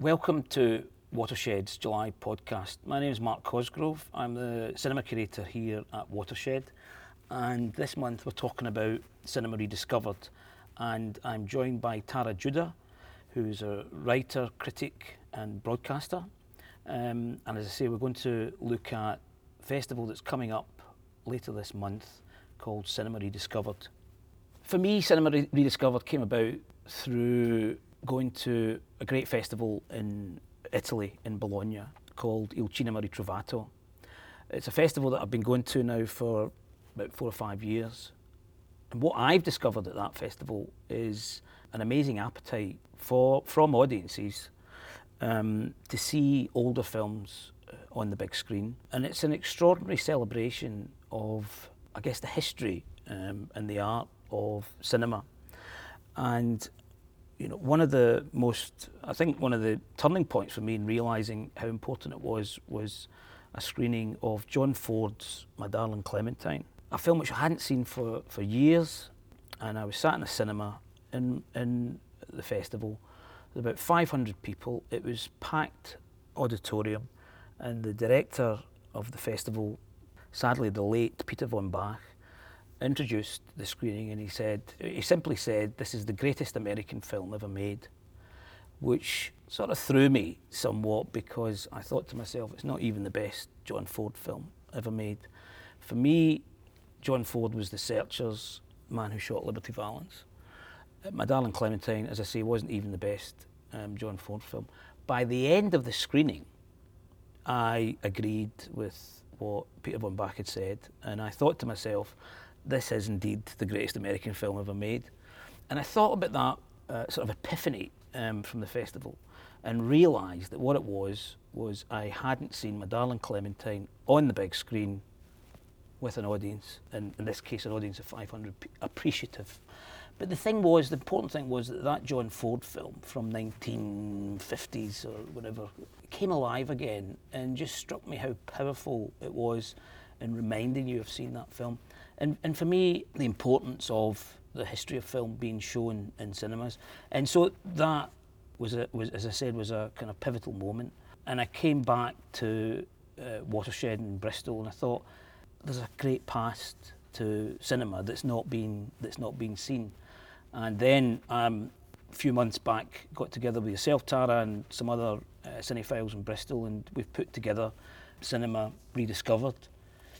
Welcome to Watershed's July podcast. My name is Mark Cosgrove. I'm the cinema curator here at Watershed. And this month we're talking about Cinema Rediscovered. And I'm joined by Tara Judah, who's a writer, critic, and broadcaster. Um, and as I say, we're going to look at a festival that's coming up later this month called Cinema Rediscovered. For me, Cinema Rediscovered came about through going to a great festival in Italy, in Bologna, called Il Cinema Ritrovato. It's a festival that I've been going to now for about four or five years. And what I've discovered at that festival is an amazing appetite for from audiences um, to see older films uh, on the big screen. And it's an extraordinary celebration of, I guess, the history um, and the art of cinema. And you know, one of the most, I think, one of the turning points for me in realizing how important it was was a screening of John Ford's My Darling Clementine, a film which I hadn't seen for, for years. And I was sat in a cinema in, in the festival. There were about 500 people. It was packed auditorium. And the director of the festival, sadly the late Peter von Bagh, introduced the screening and he said, he simply said, this is the greatest American film ever made, which sort of threw me somewhat because I thought to myself, it's not even the best John Ford film ever made. For me, John Ford was the Searchers, Man Who Shot Liberty Valance. Uh, My Darling Clementine, as I say, wasn't even the best um, John Ford film. By the end of the screening, I agreed with what Peter von Bagh had said, and I thought to myself, this is indeed the greatest American film ever made. And I thought about that uh, sort of epiphany um, from the festival and realised that what it was was I hadn't seen My Darling Clementine on the big screen with an audience, and in this case, an audience of 500 appreciative. But the thing was, the important thing was that that John Ford film from 1950s or whatever came alive again and just struck me how powerful it was in reminding you of seeing that film. And, and for me, the importance of the history of film being shown in cinemas. And so that was, a, was as I said, was a kind of pivotal moment. And I came back to uh, Watershed in Bristol and I thought, there's a great past to cinema that's not been, that's not been seen. And then um, a few months back, got together with yourself, Tara, and some other uh, cinephiles in Bristol, and we've put together Cinema Rediscovered.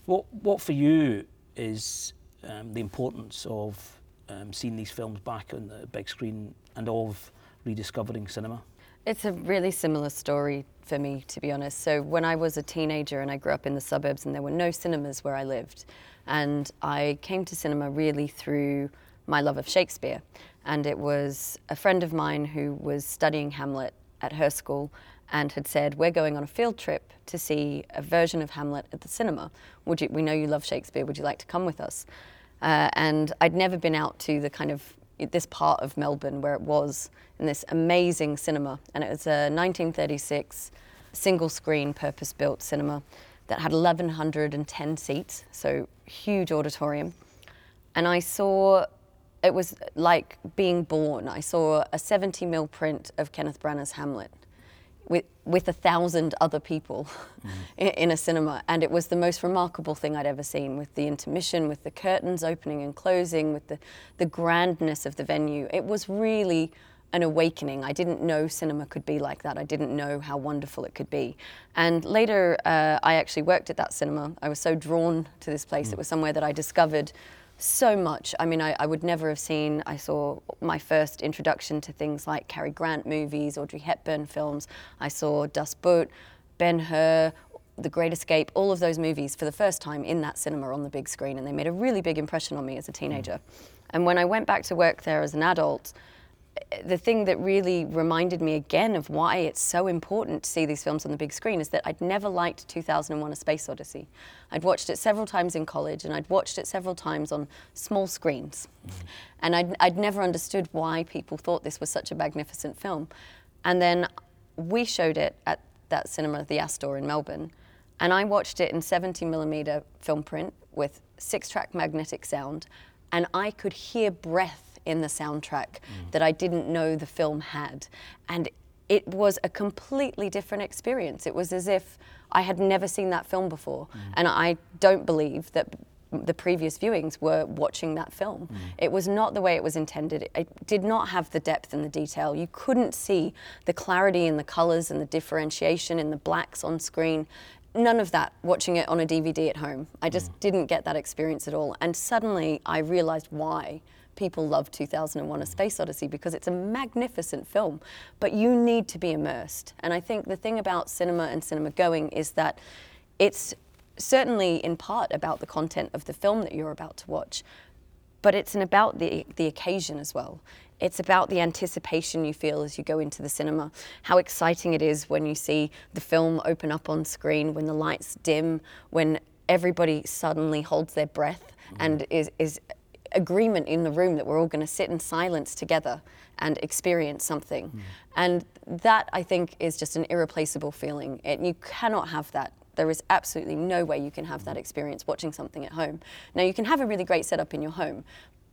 What, what for you is um, the importance of um, seeing these films back on the big screen and of rediscovering cinema? It's a really similar story for me, to be honest. So, when I was a teenager and I grew up in the suburbs and there were no cinemas where I lived, and I came to cinema really through my love of Shakespeare. And it was a friend of mine who was studying Hamlet at her school and had said, We're going on a field trip to see a version of Hamlet at the cinema. Would you, we know you love Shakespeare, would you like to come with us? Uh, and I'd never been out to the kind of this part of Melbourne where it was in this amazing cinema. And it was a 1936 single screen, purpose built cinema that had 1,110 seats, so huge auditorium. And I saw it was like being born. I saw a 70 mil print of Kenneth Branagh's Hamlet with, a thousand other people mm. in, in, a cinema. And it was the most remarkable thing I'd ever seen with the intermission, with the curtains opening and closing, with the, the grandness of the venue. It was really an awakening. I didn't know cinema could be like that. I didn't know how wonderful it could be. And later, uh, I actually worked at that cinema. I was so drawn to this place. Mm. It was somewhere that I discovered so much. I mean, I, I, would never have seen, I saw my first introduction to things like Cary Grant movies, Audrey Hepburn films. I saw Das Boot, Ben Hur, The Great Escape, all of those movies for the first time in that cinema on the big screen. And they made a really big impression on me as a teenager. Mm. And when I went back to work there as an adult, the thing that really reminded me again of why it's so important to see these films on the big screen is that I'd never liked 2001 A Space Odyssey. I'd watched it several times in college and I'd watched it several times on small screens. Mm-hmm. And I'd, I'd never understood why people thought this was such a magnificent film. And then we showed it at that cinema, the Astor in Melbourne, and I watched it in 70 millimeter film print with six track magnetic sound, and I could hear breath in the soundtrack mm. that I didn't know the film had. And it was a completely different experience. It was as if I had never seen that film before. And I don't believe that the previous viewings were watching that film. It was not the way it was intended. It did not have the depth and the detail. You couldn't see the clarity in the colors and the differentiation in the blacks on screen. None of that watching it on a DVD at home. I just didn't get that experience at all. And suddenly I realized why people love 2001 A Space Odyssey because it's a magnificent film, but you need to be immersed. And I think the thing about cinema and cinema going is that it's certainly in part about the content of the film that you're about to watch, but it's an about the, the occasion as well. It's about the anticipation you feel as you go into the cinema, how exciting it is when you see the film open up on screen, when the lights dim, when everybody suddenly holds their breath and mm-hmm. is, is agreement in the room that we're all going to sit in silence together and experience something. Mm. And that, I think, is just an irreplaceable feeling. It, you cannot have that. There is absolutely no way you can have that mm. experience watching something at home. Now, you can have a really great setup in your home,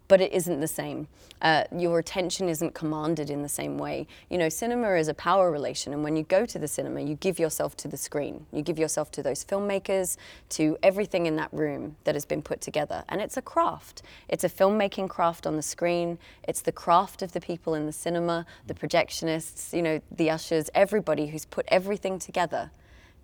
but it isn't the same. Uh, your attention isn't commanded in the same way. You know, cinema is a power relation, and when you go to the cinema, you give yourself to the screen. You give yourself to those filmmakers, to everything in that room that has been put together. And it's a craft. It's a filmmaking craft on the screen. It's the craft of the people in the cinema, the projectionists, you know, the ushers, everybody who's put everything together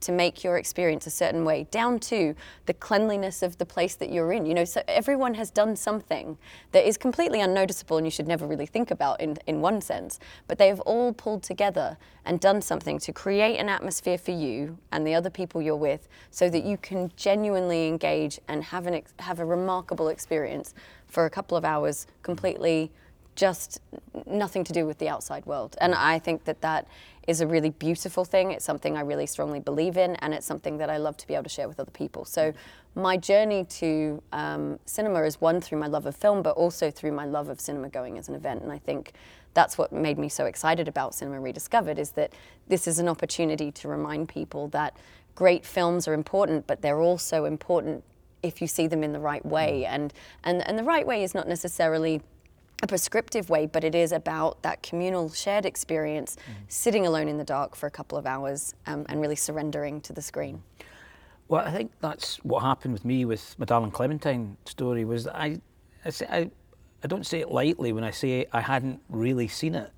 to make your experience a certain way, down to the cleanliness of the place that you're in. You know, so everyone has done something that is completely unnoticeable and you should never really think about in, in one sense, but they have all pulled together and done something to create an atmosphere for you and the other people you're with so that you can genuinely engage and have, an, ex- have a remarkable experience for a couple of hours completely just nothing to do with the outside world. And I think that that is a really beautiful thing. It's something I really strongly believe in, and it's something that I love to be able to share with other people. So, my journey to um, cinema is one through my love of film, but also through my love of cinema going as an event. And I think that's what made me so excited about Cinema Rediscovered is that this is an opportunity to remind people that great films are important, but they're also important if you see them in the right way. And, and, and the right way is not necessarily a prescriptive way, but it is about that communal shared experience, sitting alone in the dark for a couple of hours um, and really surrendering to the screen. Well, I think that's what happened with me with my darling Clementine story was that I, I, say, I, I don't say it lightly when I say I hadn't really seen it.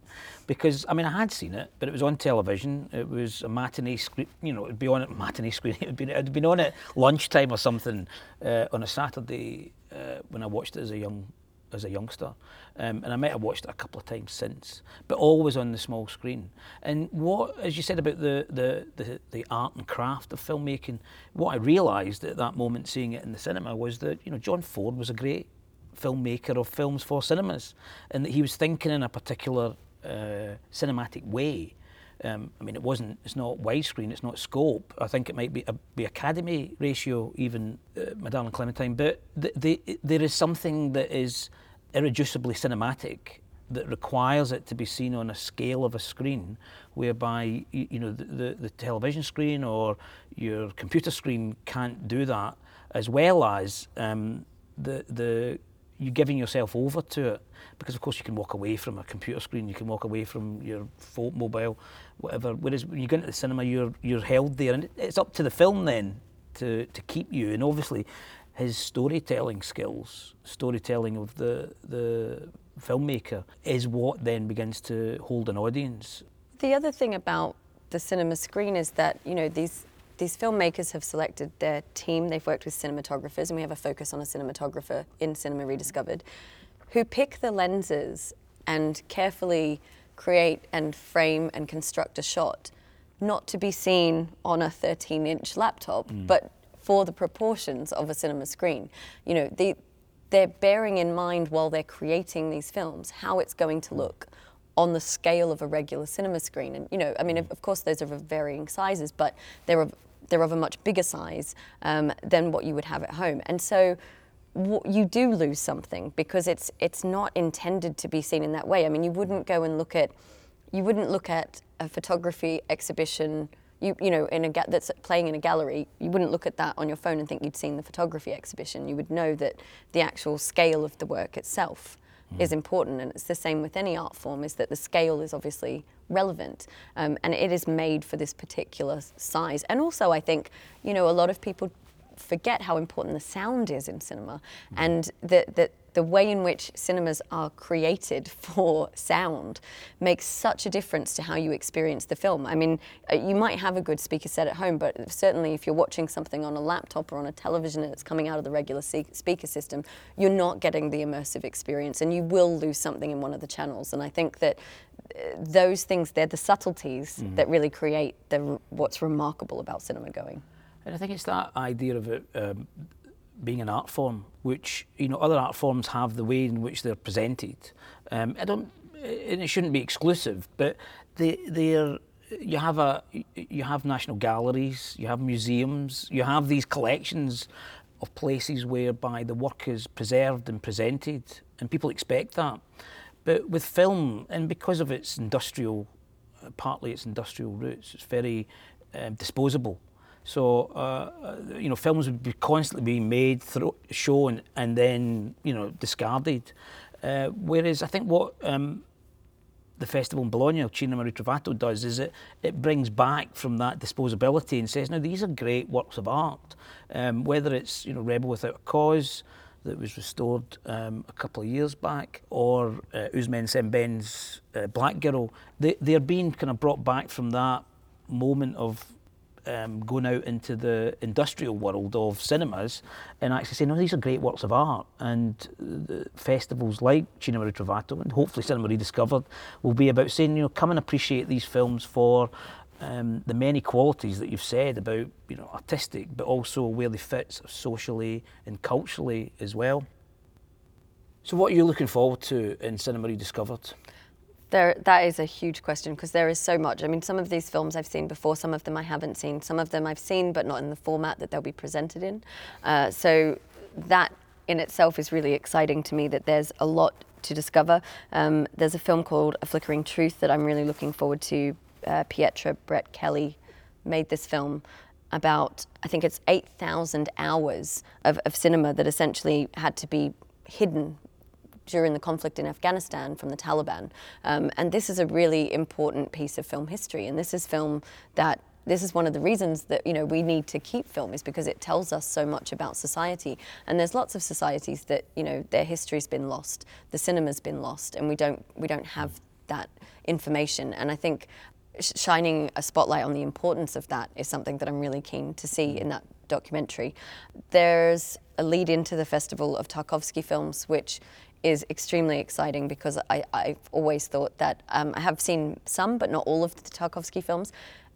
Because I mean, I had seen it, but it was on television. It was a matinee screen. You know, it'd be on at matinee screen. It'd been it'd been on at lunchtime or something uh, on a Saturday uh, when I watched it as a young as a youngster, um, and I might have watched it a couple of times since, but always on the small screen. And what, as you said about the the, the, the art and craft of filmmaking, what I realised at that moment, seeing it in the cinema, was that you know John Ford was a great filmmaker of films for cinemas, and that he was thinking in a particular uh, cinematic way. Um, I mean, it wasn't. It's not widescreen. It's not scope. I think it might be a, be Academy ratio, even uh, darling Clementine. But the, the, there is something that is irreducibly cinematic that requires it to be seen on a scale of a screen, whereby you, know the, the, the television screen or your computer screen can't do that, as well as um, the the you giving yourself over to it. Because of course you can walk away from a computer screen you can walk away from your phone mobile whatever. Whereas when you go into the cinema you're you're held there and it's up to the film then to to keep you. And obviously his storytelling skills storytelling of the the filmmaker is what then begins to hold an audience The other thing about the cinema screen is that you know these these filmmakers have selected their team. They've worked with cinematographers, and we have a focus on a cinematographer in Cinema Rediscovered, who pick the lenses and carefully create and frame and construct a shot, not to be seen on a 13-inch laptop, mm. but for the proportions of a cinema screen. You know, the, they're bearing in mind while they're creating these films how it's going to look on the scale of a regular cinema screen. And you know, I mean, of course, those are of varying sizes, but they're of they're of a much bigger size um, than what you would have at home. And so. You do lose something because it's it's not intended to be seen in that way. I mean, you wouldn't go and look at, you wouldn't look at a photography exhibition you, you know, in a ga- that's playing in a gallery, you wouldn't look at that on your phone and think you'd seen the photography exhibition. You would know that the actual scale of the work itself mm. is important, and it's the same with any art form. Is that the scale is obviously relevant, um, and it is made for this particular size. And also, I think you know a lot of people forget how important the sound is in cinema, mm. and that that the way in which cinemas are created for sound makes such a difference to how you experience the film. I mean, uh, you might have a good speaker set at home, but certainly if you're watching something on a laptop or on a television and it's coming out of the regular speaker system, you're not getting the immersive experience and you will lose something in one of the channels. And I think that uh, those things, they're the subtleties mm-hmm. that really create the, what's remarkable about cinema going. And I think it's that idea of it um, being an art form, which you know other art forms have the way in which they're presented. Um, I don't, and it shouldn't be exclusive, but they they're you have a you have national galleries, you have museums, you have these collections of places whereby the work is preserved and presented, and people expect that. But with film, and because of its industrial, partly its industrial roots, it's very um, disposable. So, uh, you know, films would be constantly being made, through, shown, and then, you know, discarded. Uh, whereas I think what um, the festival in Bologna, Cinema Ritrovato, does is it, it brings back from that disposability and says, now these are great works of art. Um, whether it's, you know, Rebel Without a Cause, that was restored um, a couple of years back, or uh, Ousmane Sembène's uh, Black Girl, they, they're being kind of brought back from that moment of um, going out into the industrial world of cinemas and actually saying, no, these are great works of art. And festivals like Cinema Ritrovato and hopefully Cinema Rediscovered will be about saying, you know, come and appreciate these films for um, the many qualities that you've said about, you know, artistic, but also where they fit socially and culturally as well. So, what are you looking forward to in Cinema Rediscovered? There, that is a huge question because there is so much. I mean, some of these films I've seen before, some of them I haven't seen. Some of them I've seen, but not in the format that they'll be presented in. Uh, so that in itself is really exciting to me that there's a lot to discover. Um, there's a film called A Flickering Truth that I'm really looking forward to. Uh, Pietra Brettkelly made this film about, I think it's 8,000 hours of, of cinema that essentially had to be hidden during the conflict in Afghanistan from the Taliban. Um, and this is a really important piece of film history. And this is film that this is one of the reasons that you know we need to keep film is because it tells us so much about society and there's lots of societies that you know their history's been lost the cinema's been lost and we don't we don't have that information and i think shining a spotlight on the importance of that is something that i'm really keen to see in that documentary there's a lead into the festival of tarkovsky films which is extremely exciting because I, have always thought that um, I have seen some, but not all of the Tarkovsky films.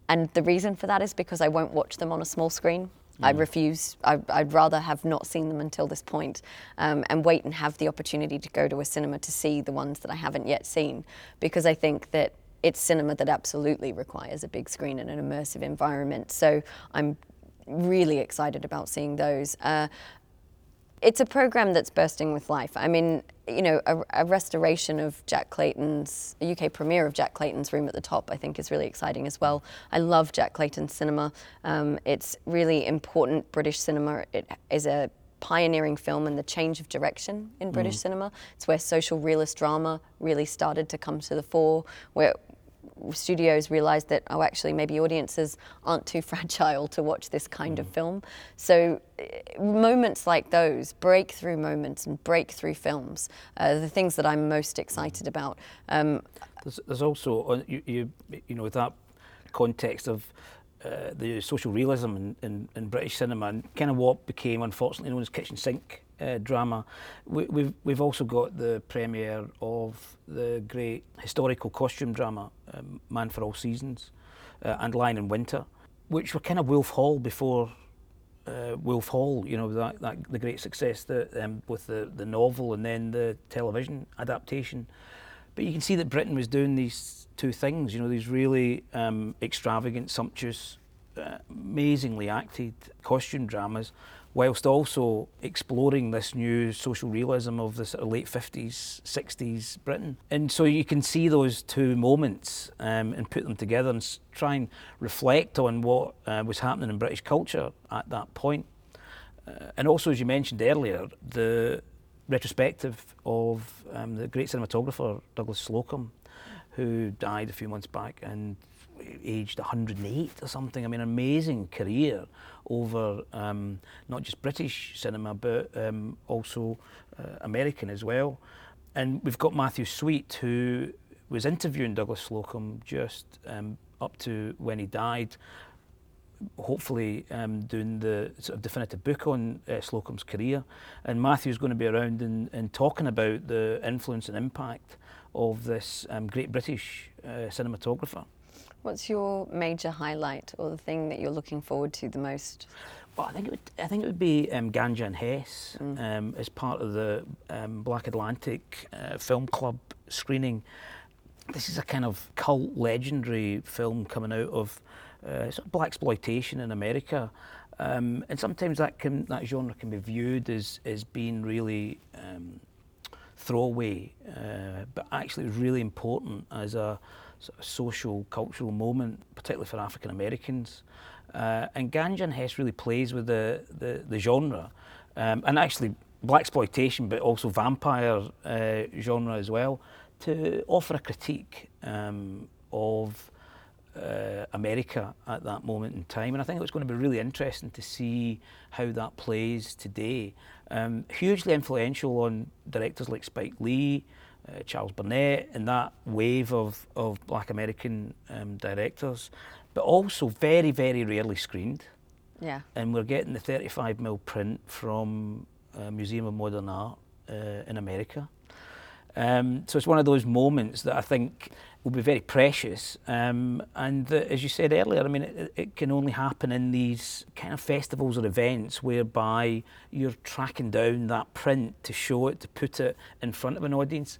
And the reason for that is because I won't watch them on a small screen. Mm. I refuse. I, would rather have not seen them until this point, um, and wait and have the opportunity to go to a cinema to see the ones that I haven't yet seen, because I think that it's cinema that absolutely requires a big screen and an immersive environment. So I'm really excited about seeing those. Uh, it's a program that's bursting with life. I mean, you know, a, a, restoration of Jack Clayton's, a UK premiere of Jack Clayton's Room at the Top, I think is really exciting as well. I love Jack Clayton's cinema. Um, it's really important British cinema. It is a pioneering film in the change of direction in British mm. cinema. It's where social realist drama really started to come to the fore, where studios realized that oh actually maybe audiences aren't too fragile to watch this kind mm. of film. So uh, moments like those breakthrough moments and breakthrough films are the things that i'm most excited about. Um, there's, there's, also uh, you, you, you know that context of uh, the social realism in, in, in, British cinema and kind of what became unfortunately known as kitchen sink uh, drama. We, have we've, we've also got the premiere of the great historical costume drama, um, Man for All Seasons, uh, and Lion in Winter, which were kind of Wolf Hall before uh, Wolf Hall. You know that, that the great success that um, with the the novel and then the television adaptation. But you can see that Britain was doing these two things. You know these really um, extravagant, sumptuous, uh, amazingly acted costume dramas whilst also exploring this new social realism of the sort of late 50s, 60s Britain. And so you can see those two moments um, and put them together and try and reflect on what uh, was happening in British culture at that point. Uh, and also, as you mentioned earlier, the retrospective of um, the great cinematographer Douglas Slocombe, who died a few months back and aged 108 or something. I mean, amazing career over um, not just British cinema but um, also uh, American as well. And we've got Matthew Sweet, who was interviewing Douglas Slocombe just um, up to when he died, hopefully um, doing the sort of definitive book on uh, Slocombe's career. And Matthew's going to be around and, and talking about the influence and impact of this um, great British uh, cinematographer. What's your major highlight or the thing that you're looking forward to the most? Well, I think it would, I think it would be um, Ganja and Hess mm. um, as part of the um, Black Atlantic uh, Film Club screening. This is a kind of cult, legendary film coming out of uh, sort of black exploitation in America. Um, and sometimes that can that genre can be viewed as as being really um, throwaway, uh, but actually really important as a sort of social, cultural moment, particularly for African Americans. Uh, and Ganja and Hess really plays with the, the, the genre, um, and actually black exploitation, but also vampire uh, genre as well, to offer a critique um, of uh, America at that moment in time. And I think it's going to be really interesting to see how that plays today. Um, hugely influential on directors like Spike Lee, uh, Charles Burnett, and that wave of, of black American um, directors, but also very, very rarely screened. Yeah. And we're getting the 35mm print from uh, Museum of Modern Art uh, in America. Um, so it's one of those moments that I think will be very precious. Um, and as you said earlier, I mean, it, it, can only happen in these kind of festivals or events whereby you're tracking down that print to show it, to put it in front of an audience.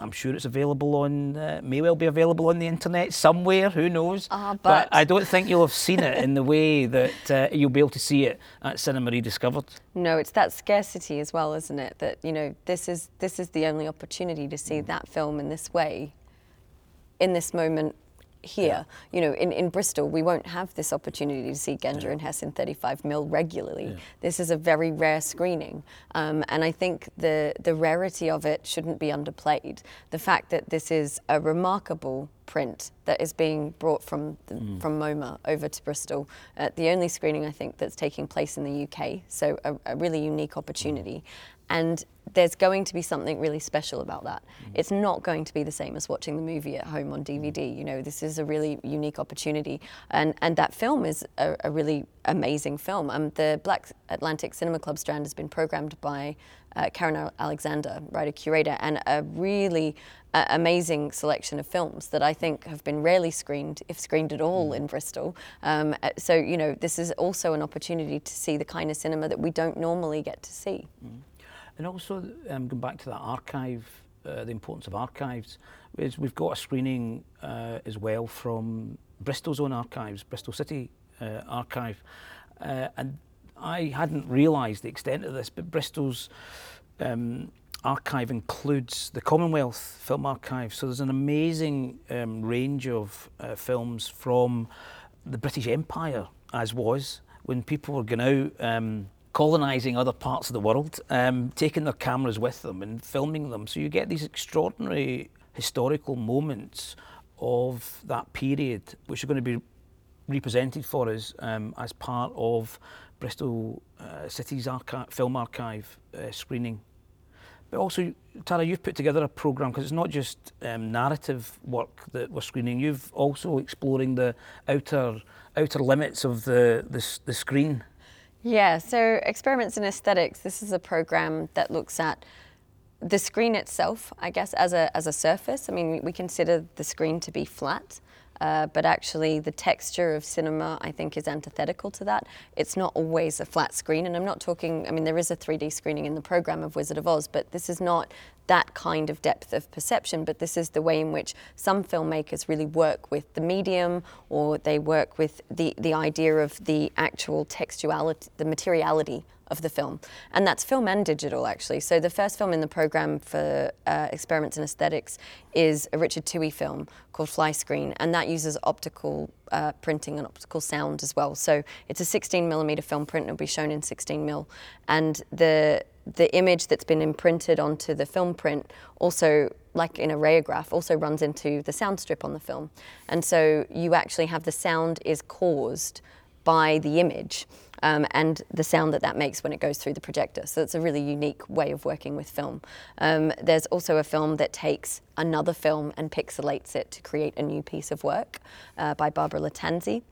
I'm sure it's available on, uh, may well be available on the internet somewhere, who knows. Uh, but, but I don't think you'll have seen it in the way that uh, you'll be able to see it at Cinema Rediscovered. No, it's that scarcity as well, isn't it? That, you know, this is, this is the only opportunity to see that film in this way, in this moment here. Yeah. You know, in, in Bristol, we won't have this opportunity to see Ganja yeah. and Hess in 35 mil regularly. Yeah. This is a very rare screening. Um, and I think the, the rarity of it shouldn't be underplayed. The fact that this is a remarkable print that is being brought from the, mm. from MoMA over to Bristol. Uh, the only screening I think that's taking place in the UK, so a, a really unique opportunity. And there's going to be something really special about that. Mm. It's not going to be the same as watching the movie at home on DVD. You know, this is a really unique opportunity, and and that film is a, a really amazing film. Um, the Black Atlantic Cinema Club Strand has been programmed by uh, Karen Alexander, writer curator, and a really uh, amazing selection of films that I think have been rarely screened, if screened at all, mm. in Bristol. Um, uh, so you know, this is also an opportunity to see the kind of cinema that we don't normally get to see. Mm. And also, um, going back to that archive, uh, the importance of archives, is we've got a screening uh, as well from Bristol's own archives, Bristol City uh, Archive. Uh, and I hadn't realised the extent of this, but Bristol's um, archive includes the Commonwealth Film Archive. So there's an amazing um, range of uh, films from the British Empire, as was, when people were going out. Um, colonising other parts of the world, um, taking their cameras with them and filming them. So you get these extraordinary historical moments of that period, which are going to be represented for us um, as part of Bristol uh, City's film archive uh, screening. But also, Tara, you've put together a programme because it's not just um, narrative work that we're screening. You've also exploring the outer outer limits of the the, the screen. Yeah, so Experiments in Aesthetics, this is a program that looks at the screen itself, I guess, as a, as a surface. I mean, we consider the screen to be flat. Uh, but actually the texture of cinema I think is antithetical to that. It's not always a flat screen and I'm not talking, I mean there is a 3D screening in the program of Wizard of Oz, but this is not that kind of depth of perception, but this is the way in which some filmmakers really work with the medium or they work with the, the idea of the actual textuality, the materiality of the film. And that's film and digital, actually. So the first film in the program for uh, Experiments in Aesthetics is a Richard Tuohy film called Fly Screen, and that uses optical uh, printing and optical sound as well. So it's a 16 millimeter film print, and it'll be shown in 16 mil. And the the image that's been imprinted onto the film print also like in a rayograph also runs into the sound strip on the film and so you actually have the sound is caused by the image um, and the sound that that makes when it goes through the projector. So it's a really unique way of working with film. Um, there's also a film that takes another film and pixelates it to create a new piece of work uh, by Barbara Lattanzi.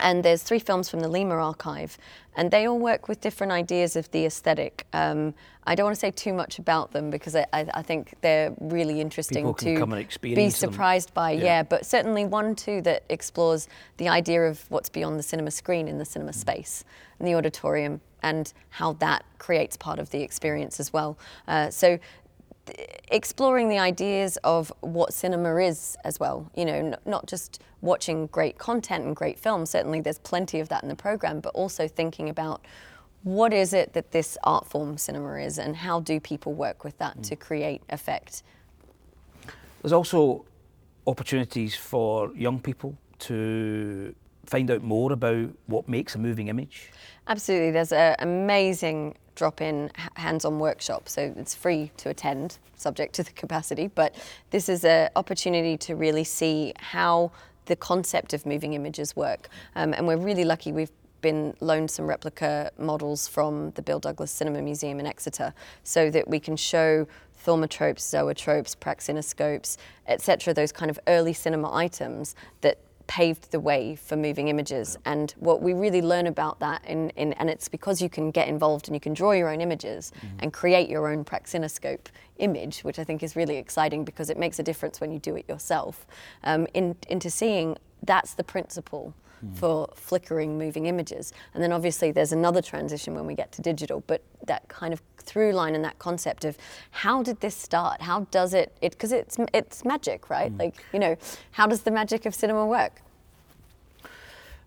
And there's three films from the Lima archive, and they all work with different ideas of the aesthetic. Um, I don't want to say too much about them because I, I, I think they're really interesting to be surprised them. by. Yeah. yeah. but certainly one too that explores the idea of what's beyond the cinema screen in the cinema mm. space in the auditorium and how that creates part of the experience as well. Uh, so exploring the ideas of what cinema is as well. You know, not just watching great content and great films. Certainly, there's plenty of that in the program, but also thinking about what is it that this art form cinema is, and how do people work with that mm. to create effect. There's also opportunities for young people to find out more about what makes a moving image. Absolutely, there's an amazing drop-in hands-on workshop, so it's free to attend, subject to the capacity. But this is an opportunity to really see how the concept of moving images work, um, and we're really lucky. We've been loaned some replica models from the Bill Douglas Cinema Museum in Exeter, so that we can show thaumatropes, zoetropes, praxinoscopes, etc. Those kind of early cinema items that paved the way for moving images. And what we really learn about that, in, in, and it's because you can get involved and you can draw your own images mm-hmm. and create your own praxinoscope image, which I think is really exciting because it makes a difference when you do it yourself, um, in, into seeing that's the principle. Mm. For flickering moving images. And then obviously there's another transition when we get to digital, but that kind of through line and that concept of how did this start? How does it, It because it's, it's magic, right? Mm. Like, you know, how does the magic of cinema work?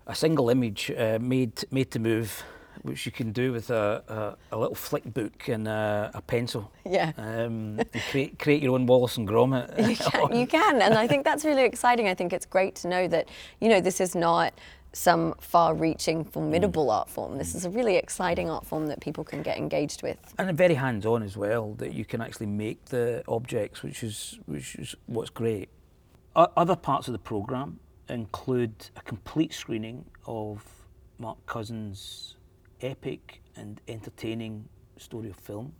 A single image uh, made, made to move which you can do with a, a, a little flick book and a, a pencil. Yeah. Um, create, create your own Wallace and Gromit. You can, you can, and I think that's really exciting. I think it's great to know that, you know, this is not some far-reaching, formidable mm. art form. This is a really exciting art form that people can get engaged with, and very hands-on as well. That you can actually make the objects, which is which is what's great. O- other parts of the program include a complete screening of Mark Cousins' epic and entertaining story of film.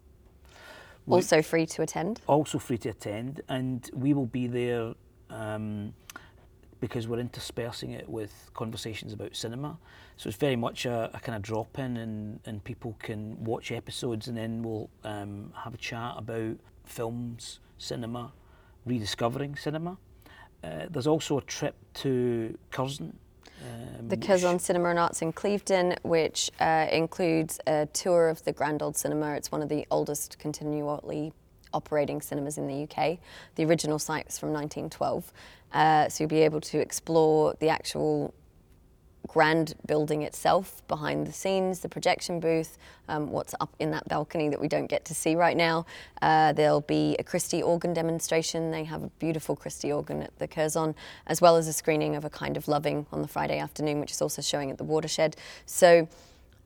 Also free to attend. Also free to attend, and we will be there. Um, because we're interspersing it with conversations about cinema. So it's very much a, a kind of drop in, and, and people can watch episodes and then we'll um, have a chat about films, cinema, rediscovering cinema. Uh, there's also a trip to Curzon. Um, the Curzon Cinema and Arts in Clevedon, which uh, includes a tour of the Grand Old Cinema. It's one of the oldest continually operating cinemas in the UK. The original site was from 1912. Uh, so you'll be able to explore the actual grand building itself, behind the scenes, the projection booth, um, what's up in that balcony that we don't get to see right now. Uh, there'll be a Christie organ demonstration. They have a beautiful Christie organ at the Curzon, as well as a screening of A Kind of Loving on the Friday afternoon, which is also showing at the Watershed. So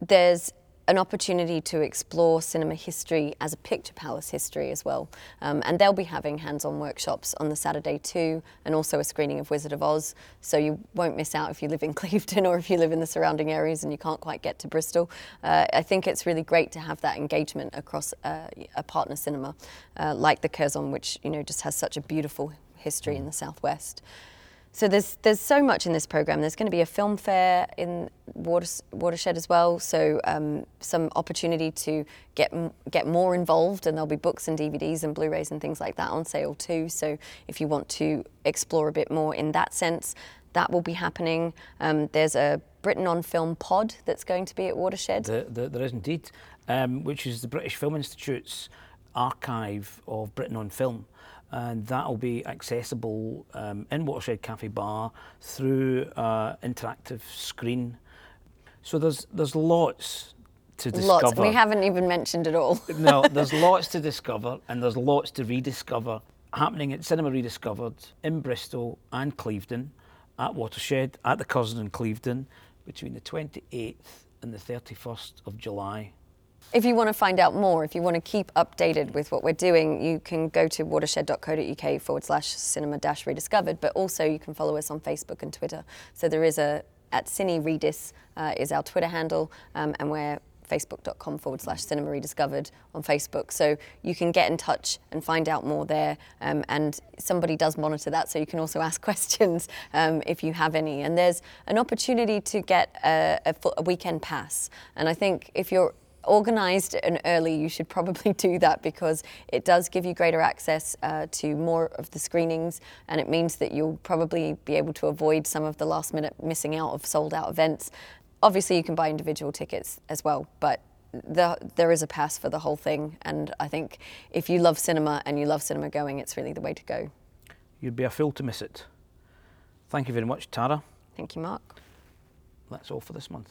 there's an opportunity to explore cinema history as a picture palace history as well. Um, and they'll be having hands-on workshops on the Saturday too, and also a screening of Wizard of Oz. So you won't miss out if you live in Clevedon or if you live in the surrounding areas and you can't quite get to Bristol. Uh, I think it's really great to have that engagement across uh, a partner cinema uh, like the Curzon, which you know just has such a beautiful history in the southwest. So there's there's so much in this program. There's going to be a film fair in Water, Watershed as well. So um, some opportunity to get get more involved, and there'll be books and DVDs and Blu-rays and things like that on sale too. So if you want to explore a bit more in that sense, that will be happening. Um, there's a Britain on Film pod that's going to be at Watershed. The, the, there is indeed, um, which is the British Film Institute's archive of Britain on Film and that'll be accessible um, in Watershed Cafe Bar through an interactive screen. So there's there's lots to discover. Lots. We haven't even mentioned it all. no, there's lots to discover, and there's lots to rediscover happening at Cinema Rediscovered in Bristol and Clevedon, at Watershed, at the Curzon in Clevedon, between the 28th and the 31st of July. If you want to find out more, if you want to keep updated with what we're doing, you can go to watershed.co.uk forward slash cinema dash rediscovered, but also you can follow us on Facebook and Twitter. So there is a, at Cine Redis uh, is our Twitter handle, um, and we're facebook.com forward slash cinema rediscovered on Facebook. So you can get in touch and find out more there. Um, and somebody does monitor that, so you can also ask questions um, if you have any. And there's an opportunity to get a, a, a weekend pass. And I think if you're organized and early, you should probably do that because it does give you greater access uh, to more of the screenings, and it means that you'll probably be able to avoid some of the last minute missing out of sold out events. Obviously, you can buy individual tickets as well, but the, there is a pass for the whole thing, and I think if you love cinema and you love cinema going, it's really the way to go. You'd be a fool to miss it. Thank you very much, Tara. Thank you, Mark. That's all for this month.